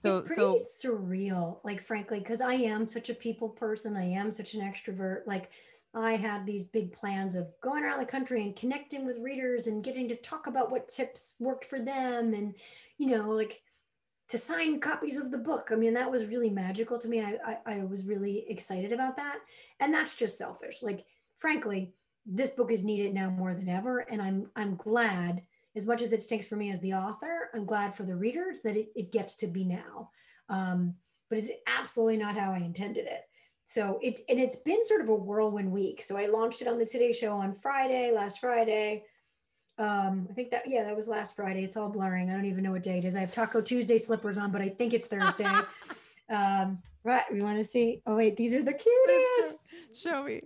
so it's pretty so surreal like frankly because i am such a people person. I am such an extrovert. Like I had these big plans of going around the country and connecting with readers and getting to talk about what tips worked for them and, you know, like to sign copies of the book. I mean, that was really magical to me. I, I, I was really excited about that. And that's just selfish. Like, frankly, this book is needed now more than ever. And I'm, I'm glad, as much as it stinks for me as the author, I'm glad for the readers that it, it gets to be now. Um, but it's absolutely not how I intended it. So it's and it's been sort of a whirlwind week. So I launched it on the Today Show on Friday, last Friday, Um, I think that yeah, that was last Friday. It's all blurring. I don't even know what day it is. I have Taco Tuesday slippers on, but I think it's Thursday. um, right. We want to see. Oh wait, these are the cutest. Show me.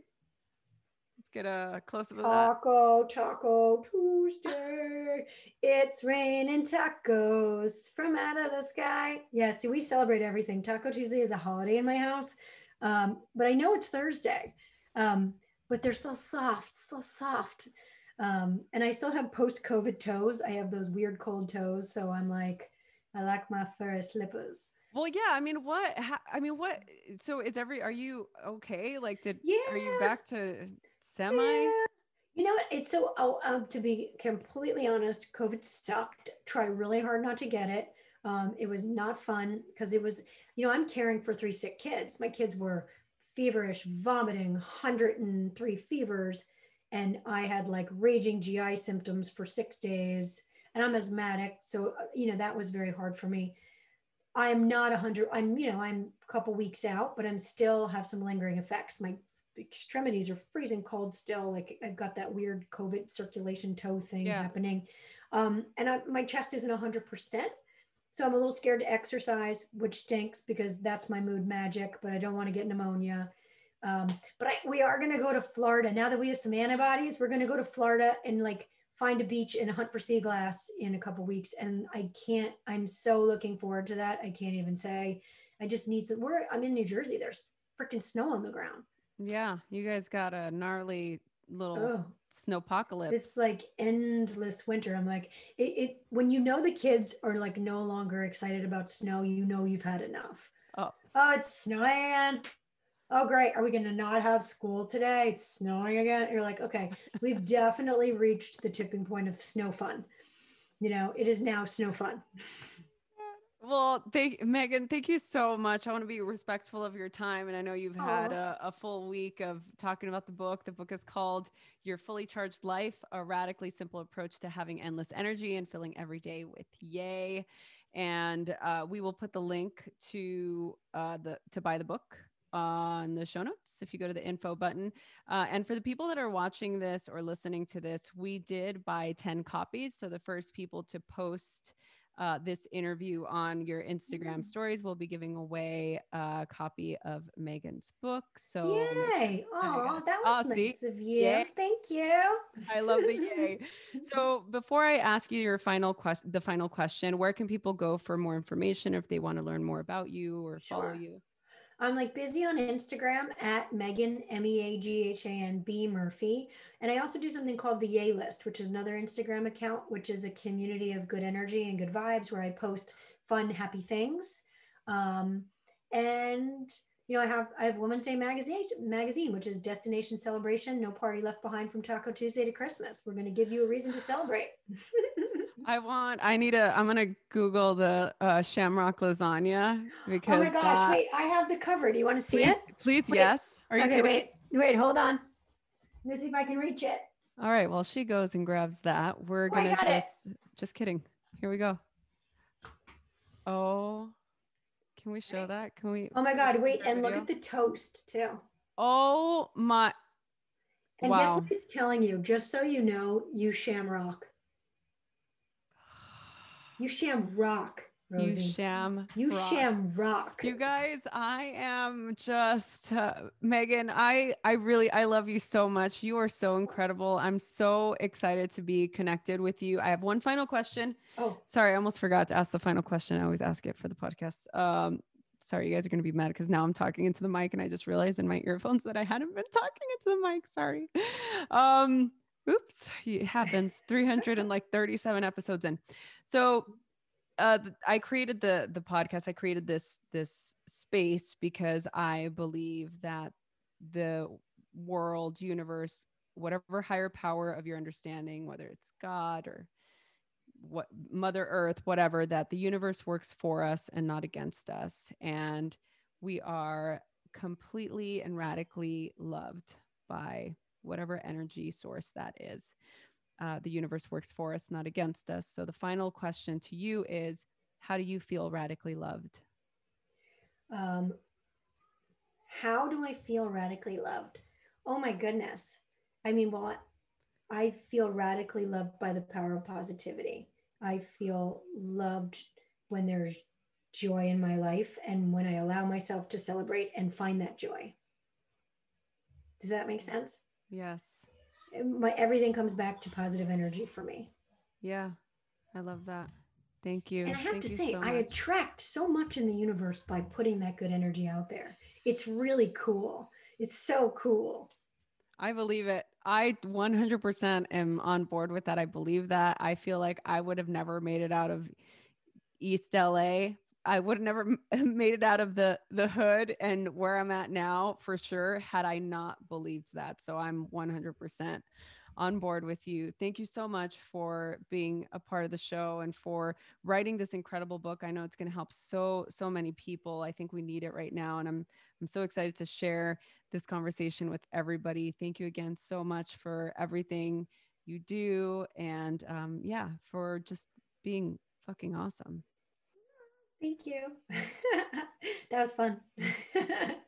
Let's get a close up of that. Taco, Taco Tuesday. It's raining tacos from out of the sky. Yeah, see, we celebrate everything. Taco Tuesday is a holiday in my house, um, but I know it's Thursday. Um, but they're so soft, so soft. Um, and I still have post COVID toes. I have those weird cold toes. So I'm like, I like my furry slippers. Well, yeah. I mean, what? How, I mean, what? So it's every. Are you okay? Like, did? Yeah. Are you back to semi? Yeah. You know what? It's so. Oh, um, to be completely honest, COVID sucked. Try really hard not to get it. Um, it was not fun because it was. You know, I'm caring for three sick kids. My kids were feverish, vomiting, 103 fevers and I had like raging GI symptoms for six days. And I'm asthmatic, so uh, you know that was very hard for me. I'm not a hundred. I'm you know I'm a couple weeks out, but I'm still have some lingering effects. My extremities are freezing cold still. Like I've got that weird COVID circulation toe thing yeah. happening, um, and I, my chest isn't hundred percent. So I'm a little scared to exercise, which stinks because that's my mood magic. But I don't want to get pneumonia. Um, but I, we are going to go to Florida now that we have some antibodies. We're going to go to Florida and like find a beach and hunt for sea glass in a couple weeks. And I can't. I'm so looking forward to that. I can't even say. I just need some. We're. I'm in New Jersey. There's freaking snow on the ground. Yeah, you guys got a gnarly little oh, snowpocalypse. It's like endless winter. I'm like, it, it. When you know the kids are like no longer excited about snow, you know you've had enough. Oh, oh, it's snowing oh great are we going to not have school today it's snowing again you're like okay we've definitely reached the tipping point of snow fun you know it is now snow fun well thank Meaghan thank you so much i want to be respectful of your time and i know you've had a, a, full week of talking about the book the book is called your fully charged life a radically simple approach to having endless energy and filling every day with yay and uh, we will put the link to uh, the to buy the book on the show notes if you go to the info button. Uh, and for the people that are watching this or listening to this, we did buy 10 copies. So the first people to post uh, this interview on your Instagram stories, we'll be giving away a copy of Meaghan's book. So yay! Oh, that was oh, nice of you. Yay. Thank you. I love the yay. so before I ask you your final question, the final question, where can people go for more information if they want to learn more about you or sure. follow you? I'm like busy on Instagram at Meaghan, M E A G H A N B Murphy. And I also do something called the Yay List, which is another Instagram account, which is a community of good energy and good vibes where I post fun, happy things. Um, and you know, I have I have Woman's Day magazine magazine, which is destination celebration, no party left behind from Taco Tuesday to Christmas. We're going to give you a reason to celebrate. I want. I need a. I'm gonna Google the uh, Shamrock lasagna because. Oh my gosh! That, wait, I have the cover. Do you want to see please, it? Please, wait. yes. Are you okay, kidding? wait, wait, hold on. Let me see if I can reach it. All right. Well, she goes and grabs that. We're oh, gonna just. It. Just kidding. Here we go. Oh, can we show that? Can we? Oh my God! Wait, and video? look at the toast too. Oh my. And wow. guess what it's telling you? Just so you know, you Shamrock. You sham rock. Rosie. You sham. You rock. sham rock. You guys, I am just uh, Meaghan. I I really I love you so much. You are so incredible. I'm so excited to be connected with you. I have one final question. Oh, sorry, I almost forgot to ask the final question. I always ask it for the podcast. Um, sorry, you guys are going to be mad because now I'm talking into the mic and I just realized in my earphones that I hadn't been talking into the mic. Sorry. Um, oops, it happens. 337 episodes in. So uh, I created the the podcast. I created this this space because I believe that the world, universe, whatever higher power of your understanding, whether it's God or what Mother Earth, whatever, that the universe works for us and not against us, and we are completely and radically loved by whatever energy source that is. Uh, the universe works for us, not against us. So the final question to you is how do you feel radically loved? Um, how do I feel radically loved? Oh my goodness. I mean, well, I feel radically loved by the power of positivity. I feel loved when there's joy in my life and when I allow myself to celebrate and find that joy. Does that make sense? Yes. My everything comes back to positive energy for me. Yeah. I love that. Thank you. And I have Thank to say, so I attract so much in the universe by putting that good energy out there. It's really cool. It's so cool. I believe it. I 100% am on board with that. I believe that. I feel like I would have never made it out of East LA. I would have never made it out of the the hood and where I'm at now for sure had I not believed that. So I'm 100% on board with you. Thank you so much for being a part of the show and for writing this incredible book. I know it's going to help so so many people. I think we need it right now and I'm I'm so excited to share this conversation with everybody. Thank you again so much for everything you do and um, yeah, for just being fucking awesome. Thank you. that was fun.